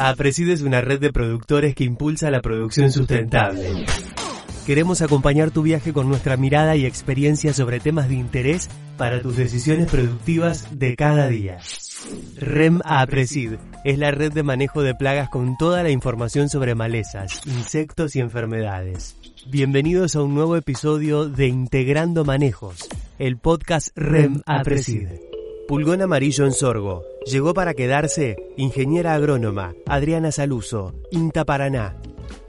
APRESID es una red de productores que impulsa la producción sustentable. Queremos acompañar tu viaje con nuestra mirada y experiencia sobre temas de interés para tus decisiones productivas de cada día. REM APRESID es la red de manejo de plagas con toda la información sobre malezas, insectos y enfermedades. Bienvenidos a un nuevo episodio de Integrando Manejos, el podcast REM APRESID. Pulgón amarillo en sorgo. Llegó para quedarse ingeniera agrónoma Adriana Saluso, INTA Paraná.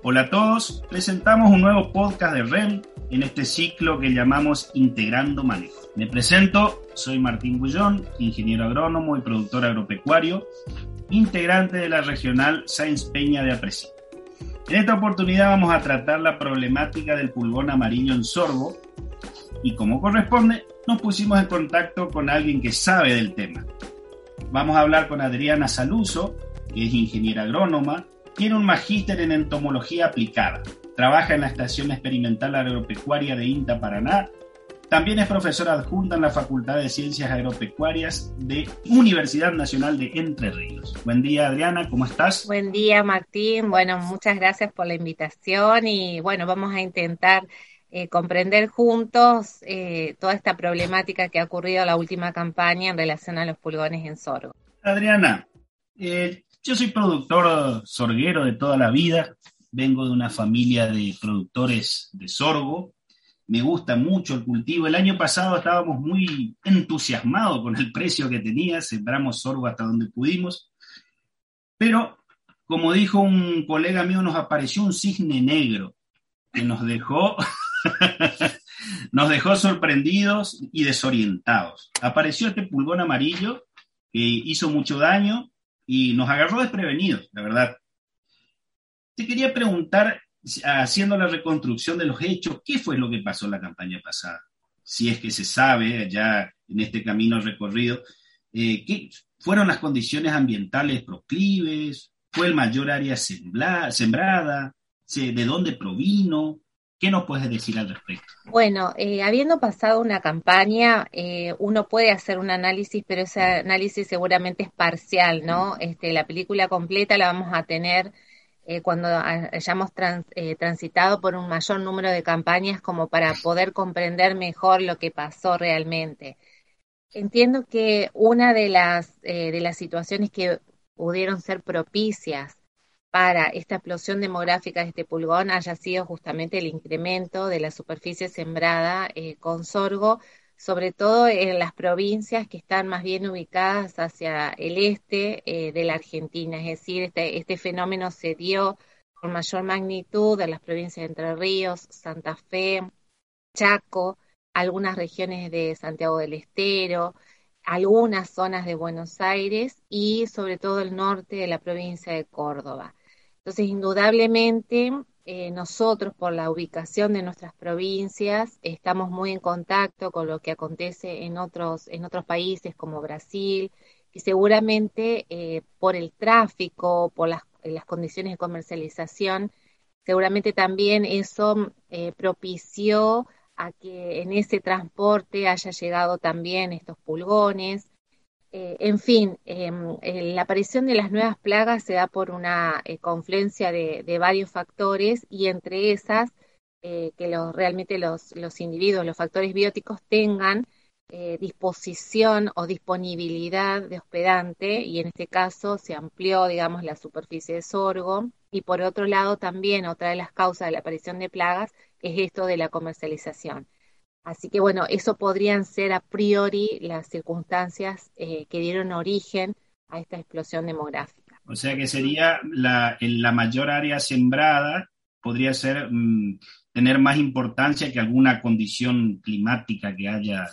Hola a todos, presentamos un nuevo podcast de REM en este ciclo que llamamos Integrando Manejo. Me presento, soy Martín Bullón, ingeniero agrónomo y productor agropecuario, integrante de la regional Sáenz Peña de Apreci. En esta oportunidad vamos a tratar la problemática del pulgón amarillo en sorgo y como corresponde, nos pusimos en contacto con alguien que sabe del tema. Vamos a hablar con Adriana Saluso, que es ingeniera agrónoma, tiene un magíster en entomología aplicada, trabaja en la Estación Experimental Agropecuaria de INTA Paraná, también es profesora adjunta en la Facultad de Ciencias Agropecuarias de Universidad Nacional de Entre Ríos. Buen día Adriana, ¿cómo estás? Buen día Martín, bueno, muchas gracias por la invitación y bueno, vamos a intentar eh, comprender juntos eh, toda esta problemática que ha ocurrido en la última campaña en relación a los pulgones en sorgo. Adriana, eh, yo soy productor sorguero de toda la vida, vengo de una familia de productores de sorgo, me gusta mucho el cultivo. El año pasado estábamos muy entusiasmados con el precio que tenía, sembramos sorgo hasta donde pudimos, pero como dijo un colega mío, nos apareció un cisne negro que nos dejó Nos dejó sorprendidos y desorientados. Apareció este pulgón amarillo que hizo mucho daño y nos agarró desprevenidos, la verdad. Te quería preguntar, haciendo la reconstrucción de los hechos, ¿qué fue lo que pasó la campaña pasada? Si es que se sabe ya en este camino recorrido, eh, ¿qué fueron las condiciones ambientales proclives? ¿Fue el mayor área sembrada? ¿De dónde provino? ¿Qué nos puedes decir al respecto? Bueno, eh, habiendo pasado una campaña, eh, uno puede hacer un análisis, pero ese análisis seguramente es parcial, ¿no? Este, la película completa la vamos a tener eh, cuando hayamos transitado por un mayor número de campañas como para poder comprender mejor lo que pasó realmente. Entiendo que una de las, de las situaciones que pudieron ser propicias para esta explosión demográfica de este pulgón haya sido justamente el incremento de la superficie sembrada eh, con sorgo, sobre todo en las provincias que están más bien ubicadas hacia el este eh, de la Argentina. Es decir, este, este, fenómeno se dio con mayor magnitud en las provincias de Entre Ríos, Santa Fe, Chaco, algunas regiones de Santiago del Estero, algunas zonas de Buenos Aires y sobre todo el norte de la provincia de Córdoba. Entonces, indudablemente, eh, nosotros, por la ubicación de nuestras provincias, estamos muy en contacto con lo que acontece en otros, en otros países como Brasil, y seguramente eh, por el tráfico, por las, las, condiciones de comercialización, seguramente también eso eh, propició a que en ese transporte haya llegado también estos pulgones, eh, en fin, em, la aparición de las nuevas plagas se da por una eh, confluencia de, varios factores y entre esas eh, que realmente los, individuos, los factores bióticos tengan disposición o disponibilidad de hospedante y en este caso se amplió, digamos, la superficie de sorgo y por otro lado también otra de las causas de la aparición de plagas es esto de la comercialización. Así que bueno, eso podrían ser a priori las circunstancias eh, que dieron origen a esta explosión demográfica. O sea que sería la, la mayor área sembrada, podría ser mm, tener más importancia que alguna condición climática que haya.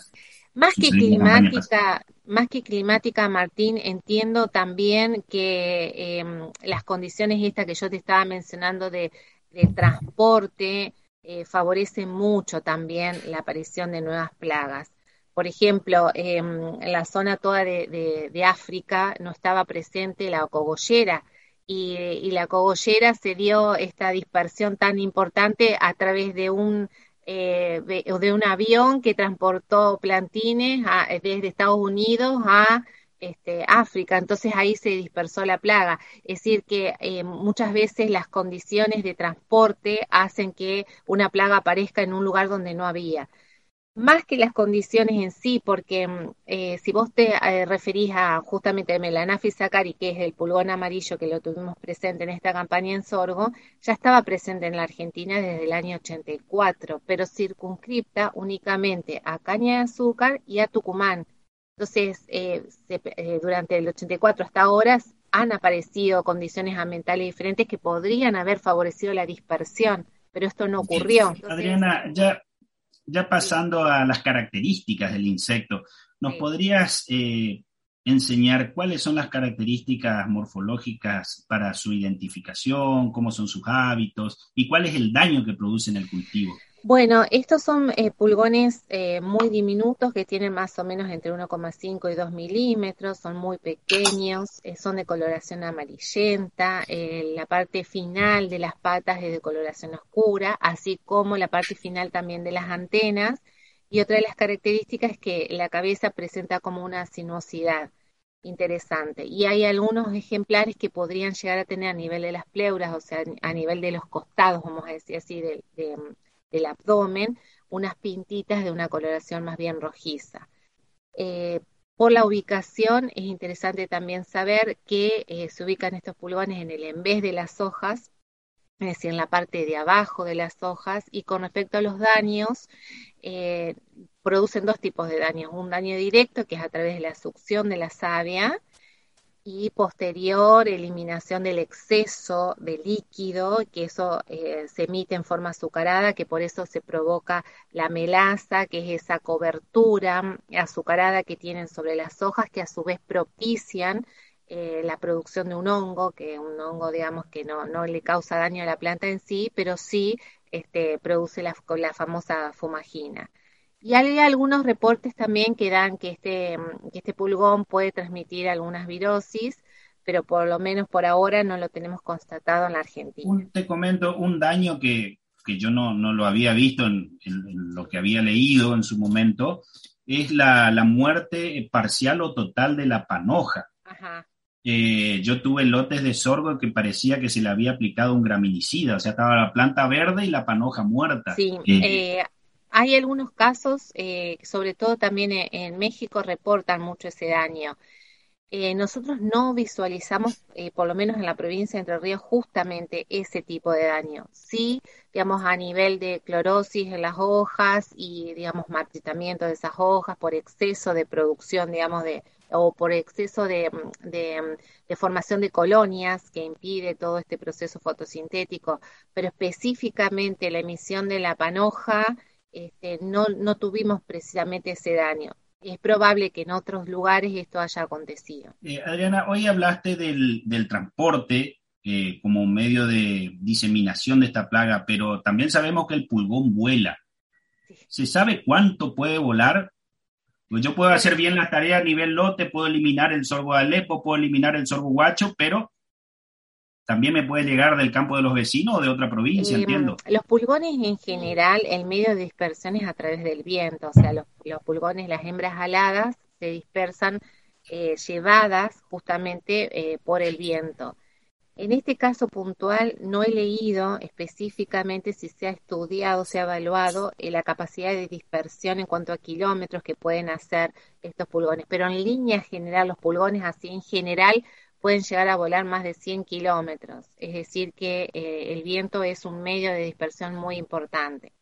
Más que climática, más que climática, Martín, entiendo también que em, las condiciones estas que yo te estaba mencionando de, de transporte, eh, favorece mucho también la aparición de nuevas plagas. Por ejemplo, em, en la zona toda de, África no estaba presente la cogollera y, la cogollera se dio esta dispersión tan importante a través de un, eh, de, un avión que transportó plantines desde Estados Unidos a este, África, entonces ahí se dispersó la plaga. Es decir, que eh, muchas veces las condiciones de transporte hacen que una plaga aparezca en un lugar donde no había. Más que las condiciones en sí, porque mm, eh, si vos te eh, referís a justamente a Melanaphysis sacari, que es el pulgón amarillo que lo tuvimos presente en esta campaña en sorgo, ya estaba presente en la Argentina desde el año 84, pero circunscripta únicamente a caña de azúcar y a Tucumán entonces, eh, eh, durante el 84 hasta ahora han aparecido condiciones ambientales diferentes que podrían haber favorecido la dispersión, pero esto no ocurrió. Adriana, ya, ya pasando a las características del insecto, ¿nos podrías eh, enseñar cuáles son las características morfológicas para su identificación, cómo son sus hábitos y cuál es el daño que produce en el cultivo? Bueno, estos son eh, pulgones eh, muy diminutos que tienen más o menos entre 1,5 y 2 milímetros, son muy pequeños, eh, son de coloración amarillenta, la parte final de las patas es de coloración oscura, así como la parte final también de las antenas. Y otra de las características es que la cabeza presenta como una sinuosidad interesante. Y hay algunos ejemplares que podrían llegar a tener a nivel de las pleuras, o sea, a nivel de los costados, vamos a decir así, de del abdomen, unas pintitas de una coloración más bien rojiza. Eh, por la ubicación es interesante también saber que eh, se ubican estos pulgones en el en vez de las hojas, es decir, en la parte de abajo de las hojas, y con respecto a los daños, eh, producen dos tipos de daños. Un daño directo, que es a través de la succión de la savia, y posterior eliminación del exceso de líquido, que eso eh, se emite en forma azucarada, que por eso se provoca la melaza, que es esa cobertura azucarada que tienen sobre las hojas, que a su vez propician eh, la producción de un hongo, que un hongo, digamos, que no, no le causa daño a la planta en sí, pero sí este, produce la, la famosa fumagina. Y hay algunos reportes también que dan que este, que este pulgón puede transmitir algunas virosis, pero por lo menos por ahora no lo tenemos constatado en la Argentina. te comento un daño que, que yo no, no, lo había visto en, lo que había leído en su momento, es la, la muerte parcial o total de la panoja. Ajá. Eh, yo tuve lotes de sorgo que parecía que se le había aplicado un graminicida, o sea, estaba la planta verde y la panoja muerta. Sí, eh, hay algunos casos, eh, sobre todo también en, México, reportan mucho ese daño. Eh, nosotros no visualizamos, eh, por lo menos en la provincia de Entre Ríos, justamente ese tipo de daño. Sí, digamos, a nivel de clorosis en las hojas y, digamos, marchitamiento de esas hojas por exceso de producción, digamos, de, o por exceso de, de, de, formación de colonias que impide todo este proceso fotosintético, pero específicamente la emisión de la panoja este, no, no tuvimos precisamente ese daño. Es probable que en otros lugares esto haya acontecido. Eh, Adriana, hoy hablaste del, transporte eh, como medio de diseminación de esta plaga, pero también sabemos que el pulgón vuela. ¿Se sabe cuánto puede volar? Pues yo puedo hacer bien la tarea a nivel lote, puedo eliminar el sorgo de Alepo, puedo eliminar el sorgo guacho, pero también me puede llegar del campo de los vecinos o de otra provincia, entiendo. Los pulgones en general, el medio de dispersión es a través del viento, o sea, los, pulgones, las hembras aladas, se dispersan eh, llevadas justamente eh, por el viento. En este caso puntual no he leído específicamente si se ha estudiado, se ha evaluado eh, la capacidad de dispersión en cuanto a kilómetros que pueden hacer estos pulgones, pero en línea general los pulgones así en general pueden llegar a volar más de 100 kilómetros, es decir, que eh, el viento es un medio de dispersión muy importante.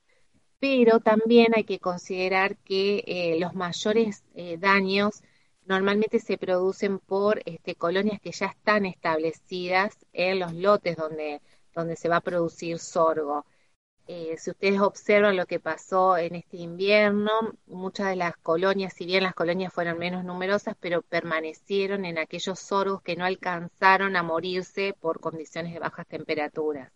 Pero también hay que considerar que eh, los mayores eh, daños normalmente se producen por este, colonias que ya están establecidas en los lotes donde, donde se va a producir sorgo. Eh, si ustedes observan lo que pasó en este invierno, muchas de las colonias, si bien las colonias fueron menos numerosas, pero permanecieron en aquellos sorgos que no alcanzaron a morirse por condiciones de bajas temperaturas.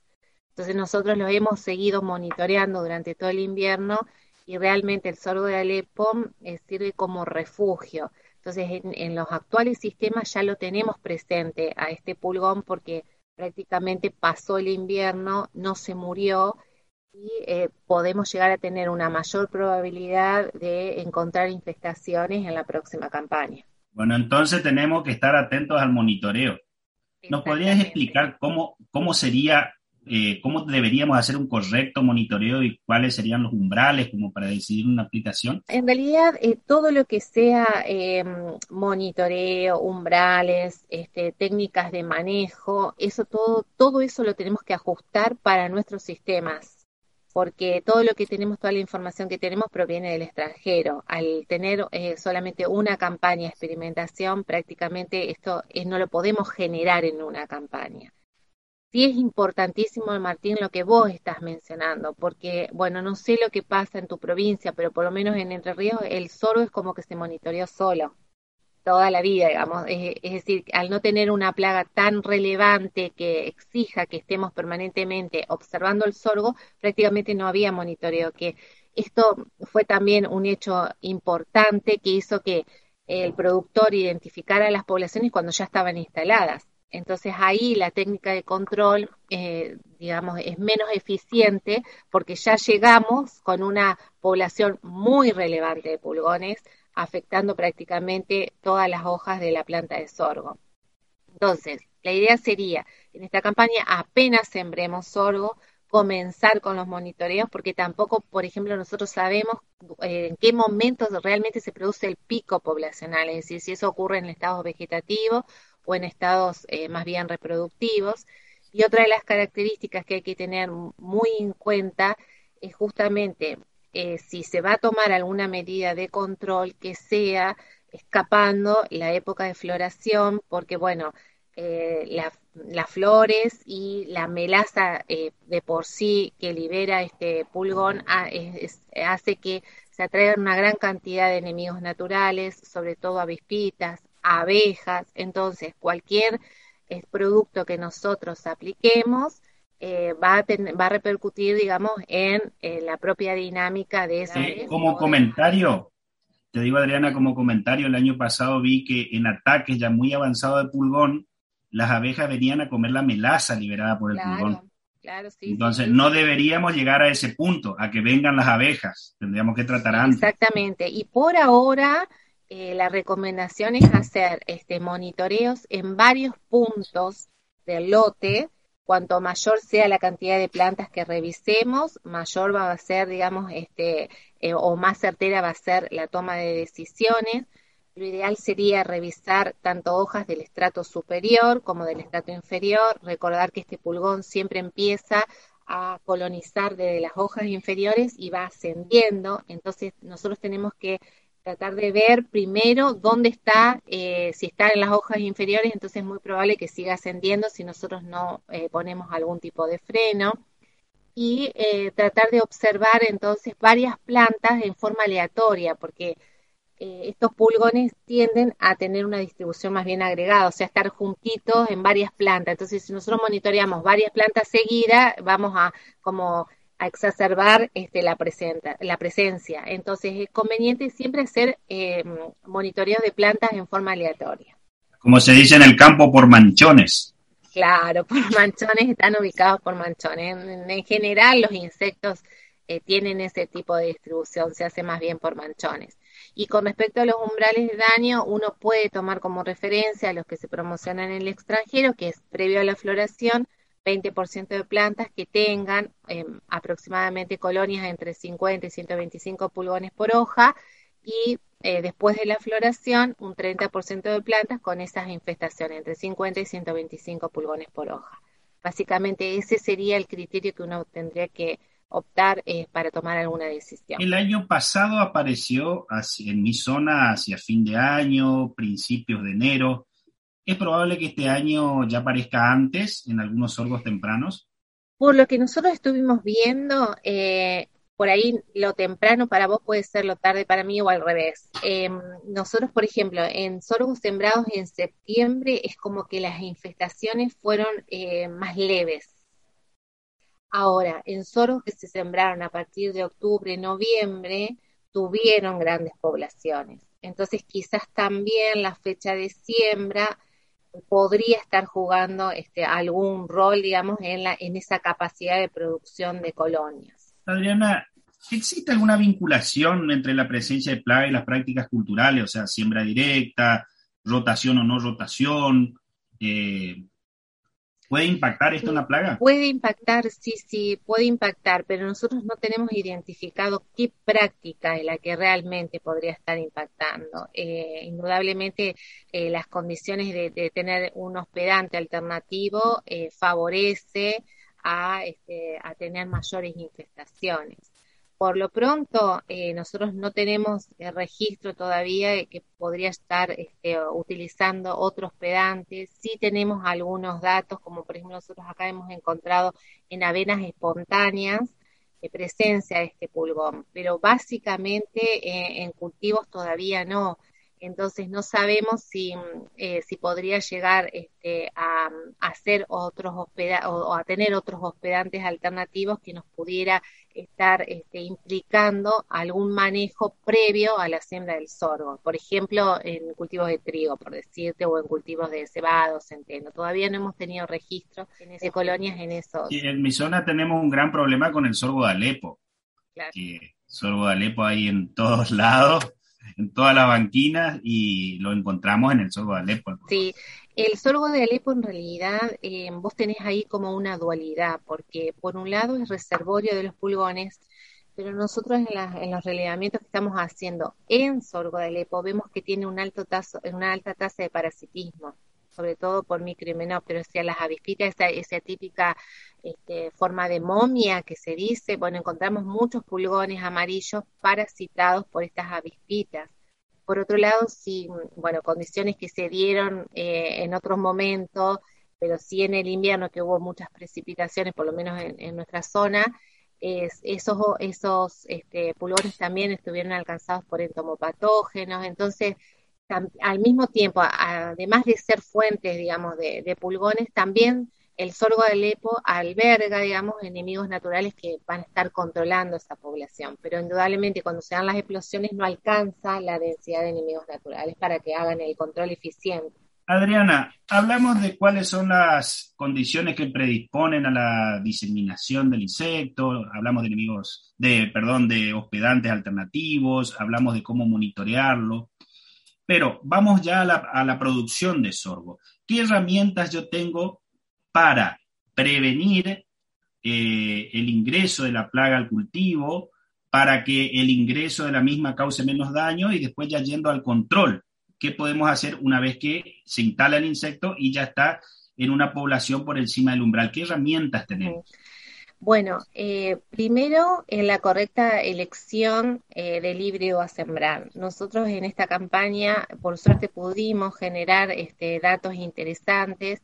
Entonces nosotros los hemos seguido monitoreando durante todo el invierno y realmente el sorgo de Alepo eh, sirve como refugio. Entonces en, en los actuales sistemas ya lo tenemos presente a este pulgón porque prácticamente pasó el invierno, no se murió y eh, podemos llegar a tener una mayor probabilidad de encontrar infestaciones en la próxima campaña. Bueno, entonces tenemos que estar atentos al monitoreo. ¿Nos podrías explicar cómo, cómo sería, eh, cómo deberíamos hacer un correcto monitoreo y cuáles serían los umbrales como para decidir una aplicación? En realidad, eh, todo lo que sea eh, monitoreo, umbrales, este, técnicas de manejo, eso todo, todo eso lo tenemos que ajustar para nuestros sistemas porque todo lo que tenemos, toda la información que tenemos proviene del extranjero. Al tener eh, solamente una campaña de experimentación, prácticamente esto eh, no lo podemos generar en una campaña. Sí es importantísimo, Martín, lo que vos estás mencionando, porque, bueno, no sé lo que pasa en tu provincia, pero por lo menos en Entre Ríos el sorbo es como que se monitoreó solo toda la vida, digamos. Es, decir, al no tener una plaga tan relevante que exija que estemos permanentemente observando el sorgo, prácticamente no había monitoreo, que esto fue también un hecho importante que hizo que el productor identificara las poblaciones cuando ya estaban instaladas. Entonces ahí la técnica de control, eh, digamos, es menos eficiente porque ya llegamos con una población muy relevante de pulgones, afectando prácticamente todas las hojas de la planta de sorgo. Entonces, la idea sería, en esta campaña apenas sembremos sorgo, comenzar con los monitoreos, porque tampoco, por ejemplo, nosotros sabemos eh, en qué momentos realmente se produce el pico poblacional, es decir, si eso ocurre en estados vegetativos o en estados eh, más bien reproductivos. Y otra de las características que hay que tener muy en cuenta es justamente eh, si se va a tomar alguna medida de control que sea escapando la época de floración, porque bueno, eh, las flores y la melaza eh, de por sí que libera este pulgón hace que se atraigan una gran cantidad de enemigos naturales, sobre todo avispitas, abejas, entonces cualquier producto que nosotros apliquemos eh, va, a va a repercutir, digamos, en, la propia dinámica de esa. como comentario, te digo Adriana, como comentario, el año pasado vi que en ataques ya muy avanzados de pulgón, las abejas venían a comer la melaza liberada por el pulgón. Claro, sí, Entonces, no deberíamos llegar a ese punto, a que vengan las abejas. Tendríamos que tratar antes. Exactamente. Y por ahora, eh, la recomendación es hacer este monitoreos en varios puntos del lote cuanto mayor sea la cantidad de plantas que revisemos, mayor va a ser, digamos, este, eh, o más certera va a ser la toma de decisiones. Lo ideal sería revisar tanto hojas del estrato superior como del estrato inferior, recordar que este pulgón siempre empieza a colonizar desde las hojas inferiores y va ascendiendo, entonces nosotros tenemos que tratar de ver primero dónde está, eh, si está en las hojas inferiores, entonces es muy probable que siga ascendiendo si nosotros no eh, ponemos algún tipo de freno. Y eh, tratar de observar entonces varias plantas en forma aleatoria, porque estos pulgones tienden a tener una distribución más bien agregada, o sea, estar juntitos en varias plantas. Entonces, si nosotros monitoreamos varias plantas seguidas, vamos a como a exacerbar este, la, la presencia. Entonces es conveniente siempre hacer eh, monitoreos de plantas en forma aleatoria. Como se dice en el campo, por manchones. Claro, por manchones están ubicados por manchones. En, general los insectos eh, tienen ese tipo de distribución, se hace más bien por manchones. Y con respecto a los umbrales de daño, uno puede tomar como referencia a los que se promocionan en el extranjero, que es previo a la floración, 20% de plantas que tengan em, aproximadamente colonias entre 50 y 125 pulgones por hoja y eh, después de la floración un 30% de plantas con esas infestaciones entre 50 y 125 pulgones por hoja. Básicamente ese sería el criterio que uno tendría que optar eh, para tomar alguna decisión. El año pasado apareció en mi zona hacia fin de año, principios de enero, ¿Es probable que este año ya aparezca antes en algunos sorgos tempranos? Por lo que nosotros estuvimos viendo, eh, por ahí lo temprano para vos puede ser lo tarde para mí o al revés. Em, nosotros, por ejemplo, en sorgos sembrados en septiembre es como que las infestaciones fueron eh, más leves. Ahora, en sorgos que se sembraron a partir de octubre, noviembre, tuvieron grandes poblaciones. Entonces, quizás también la fecha de siembra podría estar jugando este, algún rol, digamos, en, la, en esa capacidad de producción de colonias. Adriana, ¿existe alguna vinculación entre la presencia de plaga y las prácticas culturales, o sea, siembra directa, rotación o no rotación. Eh, ¿Puede impactar esto en la plaga? Puede impactar, sí, sí, puede impactar, pero nosotros no tenemos identificado qué práctica es la que realmente podría estar impactando. Eh, indudablemente, eh, las condiciones de, tener un hospedante alternativo eh, favorece a, este, a tener mayores infestaciones. Por lo pronto, eh, nosotros no tenemos el registro todavía de que podría estar este, utilizando otros pedantes. Sí tenemos algunos datos, como por ejemplo nosotros acá hemos encontrado en avenas espontáneas de presencia de este pulgón, pero básicamente eh, en cultivos todavía no entonces no sabemos si, eh, si podría llegar este, a, hacer otros o, a tener otros hospedantes alternativos que nos pudiera estar este, implicando algún manejo previo a la siembra del sorgo, por ejemplo en cultivos de trigo, por decirte, o en cultivos de cebado, centeno. Todavía no hemos tenido registro de colonias en esos. Y en mi zona tenemos un gran problema con el sorgo de Alepo. Claro. Que sorgo de Alepo hay en todos lados en todas las banquinas y lo encontramos en el sorgo de Alepo. Sí, el sorgo de Alepo en realidad eh, vos tenés ahí como una dualidad, porque por un lado es reservorio de los pulgones, pero nosotros en, en los relevamientos que estamos haciendo en sorgo de Alepo vemos que tiene un alto tazo, una alta tasa de parasitismo sobre todo por pero sea, las avispitas, esa, esa típica este, forma de momia que se dice, bueno, encontramos muchos pulgones amarillos parasitados por estas avispitas. Por otro lado, sí, bueno, condiciones que se dieron eh, en otros momentos, pero sí en el invierno que hubo muchas precipitaciones, por lo menos en, nuestra zona, esos, esos este, pulgones también estuvieron alcanzados por entomopatógenos, entonces al mismo tiempo, además de ser fuentes, digamos, de, pulgones, también el sorgo de Alepo alberga, digamos, enemigos naturales que van a estar controlando esa población. Pero indudablemente cuando se dan las explosiones no alcanza la densidad de enemigos naturales para que hagan el control eficiente. Adriana, hablamos de cuáles son las condiciones que predisponen a la diseminación del insecto, hablamos de enemigos, de, perdón, de hospedantes alternativos, hablamos de cómo monitorearlo. Pero vamos ya a la, producción de sorgo. ¿Qué herramientas yo tengo para prevenir eh, el ingreso de la plaga al cultivo, para que el ingreso de la misma cause menos daño y después ya yendo al control? ¿Qué podemos hacer una vez que se instala el insecto y ya está en una población por encima del umbral? ¿Qué herramientas tenemos? Bueno, eh, primero en la correcta elección eh, del híbrido a sembrar. Nosotros en esta campaña, por suerte, pudimos generar este, datos interesantes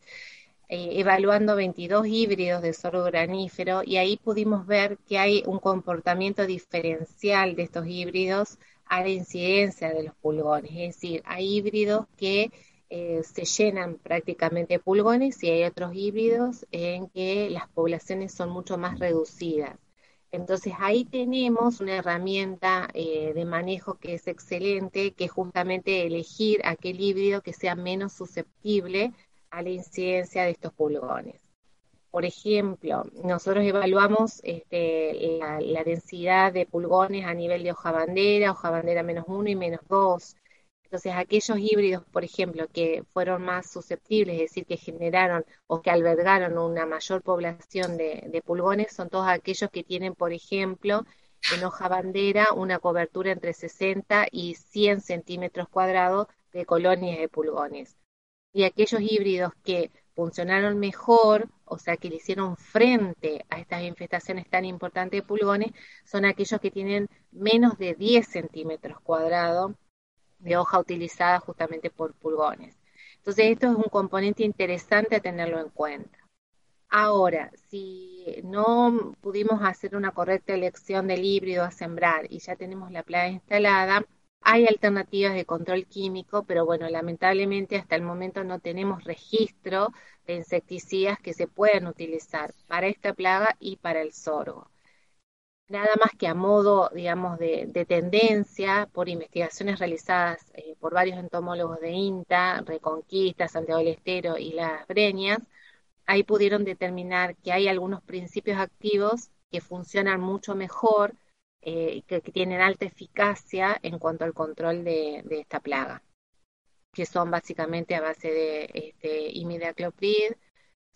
eh, evaluando 22 híbridos de sorgo granífero y ahí pudimos ver que hay un comportamiento diferencial de estos híbridos a la incidencia de los pulgones. Es decir, hay híbridos que eh, se llenan prácticamente pulgones y hay otros híbridos en que las poblaciones son mucho más reducidas. Entonces ahí tenemos una herramienta eh, de manejo que es excelente, que es justamente elegir aquel híbrido que sea menos susceptible a la incidencia de estos pulgones. Por ejemplo, nosotros evaluamos este, la, la, densidad de pulgones a nivel de hoja bandera, hoja bandera menos uno y menos dos, entonces, aquellos híbridos, por ejemplo, que fueron más susceptibles, es decir, que generaron o que albergaron una mayor población de, pulgones, son todos aquellos que tienen, por ejemplo, en hoja bandera una cobertura entre 60 y 100 centímetros cuadrados de colonias de pulgones. Y aquellos híbridos que funcionaron mejor, o sea, que le hicieron frente a estas infestaciones tan importantes de pulgones, son aquellos que tienen menos de 10 centímetros cuadrados de hoja utilizada justamente por pulgones. Entonces, esto es un componente interesante a tenerlo en cuenta. Ahora, si no pudimos hacer una correcta elección del híbrido a sembrar y ya tenemos la plaga instalada, hay alternativas de control químico, pero bueno, lamentablemente hasta el momento no tenemos registro de insecticidas que se puedan utilizar para esta plaga y para el sorgo nada más que a modo, digamos, de, tendencia por investigaciones realizadas eh, por varios entomólogos de INTA, Reconquista, Santiago del Estero y Las Breñas, ahí pudieron determinar que hay algunos principios activos que funcionan mucho mejor, eh, que, tienen alta eficacia en cuanto al control de esta plaga. que son básicamente a base de este, imidacloprid,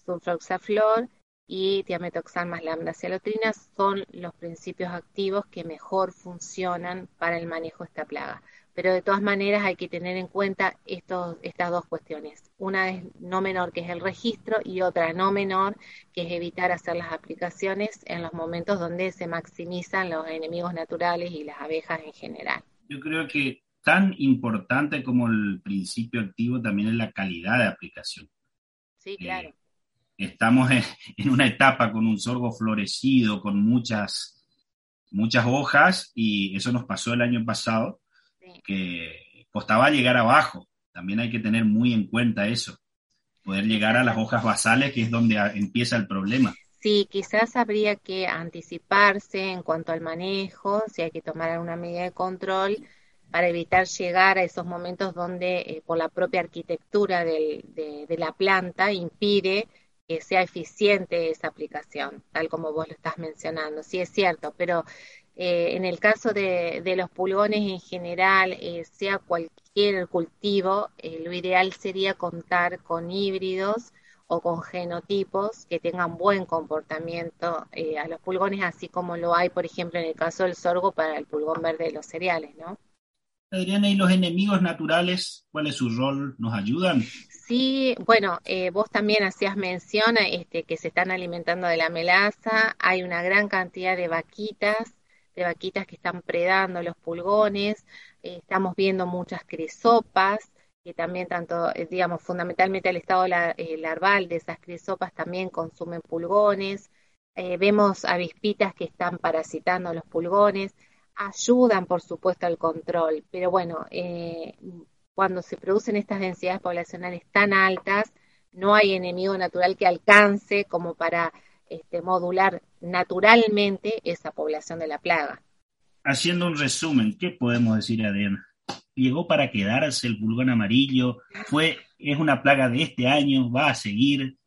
sulfoxaflor y tiametoxam más lambda-cialotrina son los principios activos que mejor funcionan para el manejo de esta plaga. Pero de todas maneras hay que tener en cuenta estos, estas dos cuestiones. Una es no menor, que es el registro, y otra no menor, que es evitar hacer las aplicaciones en los momentos donde se maximizan los enemigos naturales y las abejas en general. Yo creo que tan importante como el principio activo también es la calidad de aplicación. Sí, eh, claro. Estamos en, una etapa con un sorgo florecido, con muchas, muchas hojas, y eso nos pasó el año pasado, que costaba llegar abajo. También hay que tener muy en cuenta eso, poder llegar a las hojas basales, que es donde empieza el problema. Sí, quizás habría que anticiparse en cuanto al manejo, si hay que tomar alguna medida de control para evitar llegar a esos momentos donde eh, por la propia arquitectura de, la planta impide que sea eficiente esa aplicación, tal como vos lo estás mencionando. Sí es cierto, pero eh, en el caso de, los pulgones en general, eh, sea cualquier cultivo, lo ideal sería contar con híbridos o con genotipos que tengan buen comportamiento a los pulgones, así como lo hay, por ejemplo, en el caso del sorgo para el pulgón verde de los cereales, ¿no? Adriana, ¿y los enemigos naturales, cuál es su rol? ¿Nos ayudan? Sí, bueno, eh, vos también hacías mención este, que se están alimentando de la melaza, hay una gran cantidad de vaquitas, de vaquitas que están predando los pulgones, eh, estamos viendo muchas crisopas, que también tanto, eh, digamos, fundamentalmente el estado larval de esas crisopas también consumen pulgones, vemos avispitas que están parasitando los pulgones, ayudan, por supuesto, al control, pero bueno, eh, cuando se producen estas densidades poblacionales tan altas, no hay enemigo natural que alcance como para este, modular naturalmente esa población de la plaga. Haciendo un resumen, ¿qué podemos decir, Adriana? ¿Llegó para quedarse el pulgón amarillo? ¿Fue, ¿Es una plaga de este año? ¿Va a seguir?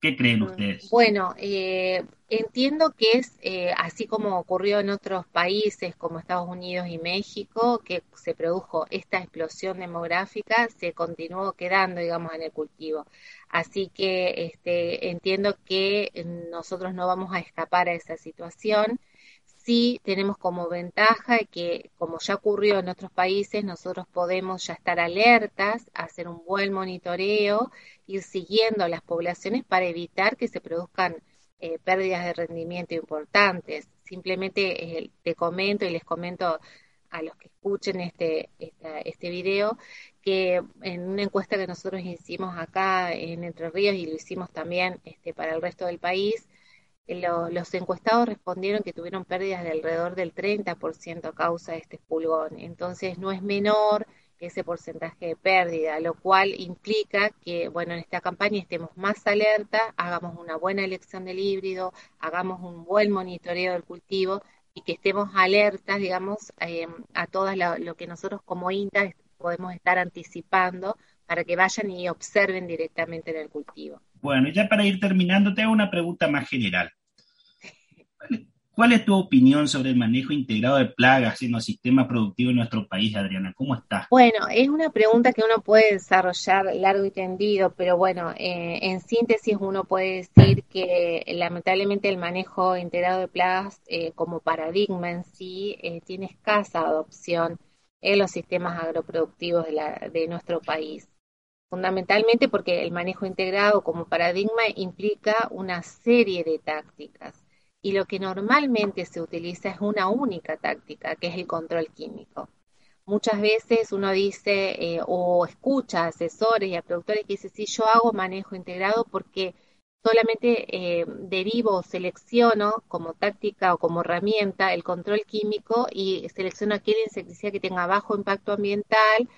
¿Qué creen mm, ustedes? Bueno, eh, entiendo que es eh, así como ocurrió en otros países como Estados Unidos y México, que se produjo esta explosión demográfica, se continuó quedando, digamos, en el cultivo. Así que este, entiendo que nosotros no vamos a escapar a esa situación sí tenemos como ventaja que, como ya ocurrió en otros países, nosotros podemos ya estar alertas, hacer un buen monitoreo, ir siguiendo las poblaciones para evitar que se produzcan eh, pérdidas de rendimiento importantes. Simplemente eh, te comento y les comento a los que escuchen este, este video que en una encuesta que nosotros hicimos acá en Entre Ríos y lo hicimos también este, para el resto del país, los encuestados respondieron que tuvieron pérdidas de alrededor del 30% a causa de este pulgón. Entonces no es menor ese porcentaje de pérdida, lo cual implica que, bueno, en esta campaña estemos más alerta, hagamos una buena elección del híbrido, hagamos un buen monitoreo del cultivo y que estemos alertas, digamos, eh, a todo lo, que nosotros como INTA podemos estar anticipando para que vayan y observen directamente en el cultivo. Bueno, ya para ir terminando, te hago una pregunta más general. ¿Cuál es tu opinión sobre el manejo integrado de plagas en el sistema productivo en nuestro país, Adriana? ¿Cómo está? Bueno, es una pregunta que uno puede desarrollar largo y tendido, pero bueno, eh, en síntesis uno puede decir que lamentablemente el manejo integrado de plagas eh, como paradigma en sí eh, tiene escasa adopción en los sistemas agroproductivos de nuestro país fundamentalmente porque el manejo integrado como paradigma implica una serie de tácticas y lo que normalmente se utiliza es una única táctica, que es el control químico. Muchas veces uno dice eh, o escucha a asesores y a productores que dicen, sí, yo hago manejo integrado porque solamente eh, derivo o selecciono como táctica o como herramienta el control químico y selecciono aquel insecticida que tenga bajo impacto ambiental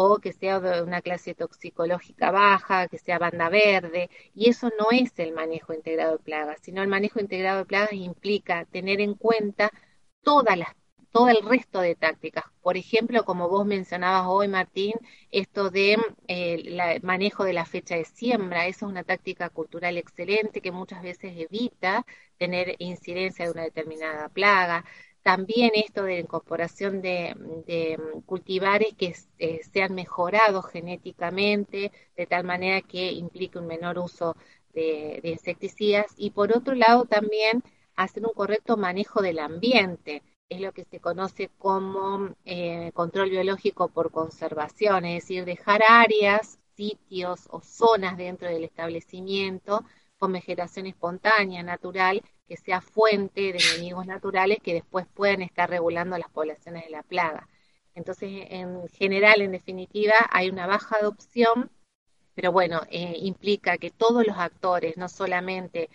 o que sea de una clase toxicológica baja, que sea banda verde, y eso no es el manejo integrado de plagas, sino el manejo integrado de plagas implica tener en cuenta todas las todo el resto de tácticas. Por ejemplo, como vos mencionabas hoy, Martín, esto de eh, manejo de la fecha de siembra, eso es una táctica cultural excelente que muchas veces evita tener incidencia de una determinada plaga. También esto de incorporación de, cultivares que eh, sean mejorados genéticamente, de tal manera que implique un menor uso de, insecticidas. Y por otro lado también hacer un correcto manejo del ambiente. Es lo que se conoce como eh, control biológico por conservación, es decir, dejar áreas, sitios o zonas dentro del establecimiento con vegetación espontánea, natural, que sea fuente de enemigos naturales que después puedan estar regulando las poblaciones de la plaga. Entonces, en general, en definitiva, hay una baja adopción, pero bueno, eh, implica que todos los actores, no solamente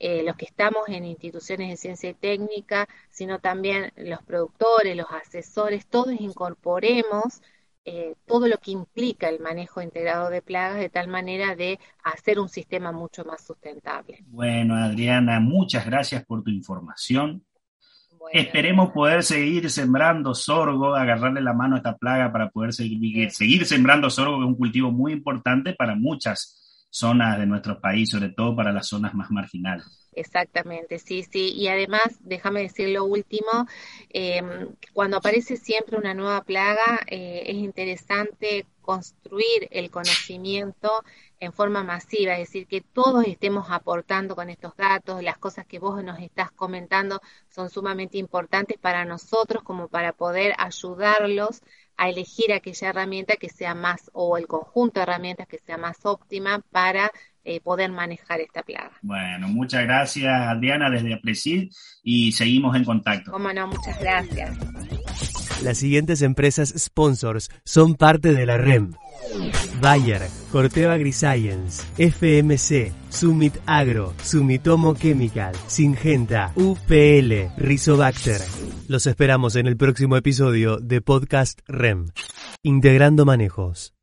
eh, los que estamos en instituciones de ciencia y técnica, sino también los productores, los asesores, todos incorporemos eh, todo lo que implica el manejo integrado de plagas de tal manera de hacer un sistema mucho más sustentable. Bueno, Adriana, muchas gracias por tu información. Esperemos poder seguir sembrando sorgo, agarrarle la mano a esta plaga para poder seguir, seguir sembrando sorgo, que es un cultivo muy importante para muchas zonas de nuestro país, sobre todo para las zonas más marginales. Exactamente, sí, sí. Y además, déjame decir lo último, em, cuando aparece siempre una nueva plaga, eh, es interesante construir el conocimiento en forma masiva, es decir, que todos estemos aportando con estos datos, las cosas que vos nos estás comentando son sumamente importantes para nosotros como para poder ayudarlos a elegir aquella herramienta que sea más o el conjunto de herramientas que sea más óptima para eh, poder manejar esta plaga. Bueno, muchas gracias Adriana desde Apresid y seguimos en contacto. Cómo no, muchas gracias. Las siguientes empresas sponsors son parte de la REM. Bayer, Corteva Agriscience, FMC, Summit Agro, Sumitomo Chemical, Singenta, UPL, Rizobacter. Los esperamos en el próximo episodio de Podcast REM. Integrando Manejos.